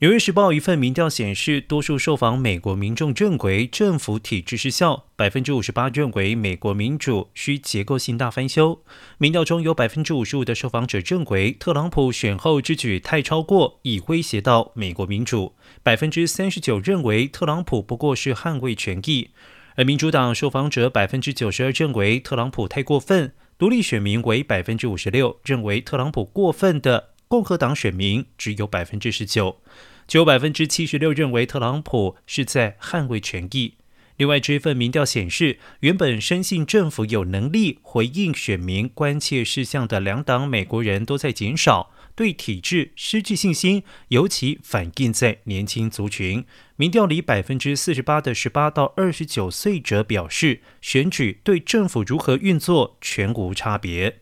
纽约时报一份民调显示，多数受访美国民众认为政府体制失效，百分之五十八认为美国民主需结构性大翻修。民调中有百分之五十五的受访者认为特朗普选后之举太超过，已威胁到美国民主。百分之三十九认为特朗普不过是捍卫权益，而民主党受访者百分之九十二认为特朗普太过分，独立选民为百分之五十六，认为特朗普过分的共和党选民只有百分之十九。只有百分之七十六认为特朗普是在捍卫权益。另外，这份民调显示，原本深信政府有能力回应选民关切事项的两党美国人都在减少，对体制失去信心，尤其反映在年轻族群。民调里，百分之四十八的十八到二十九岁者表示，选举对政府如何运作全无差别。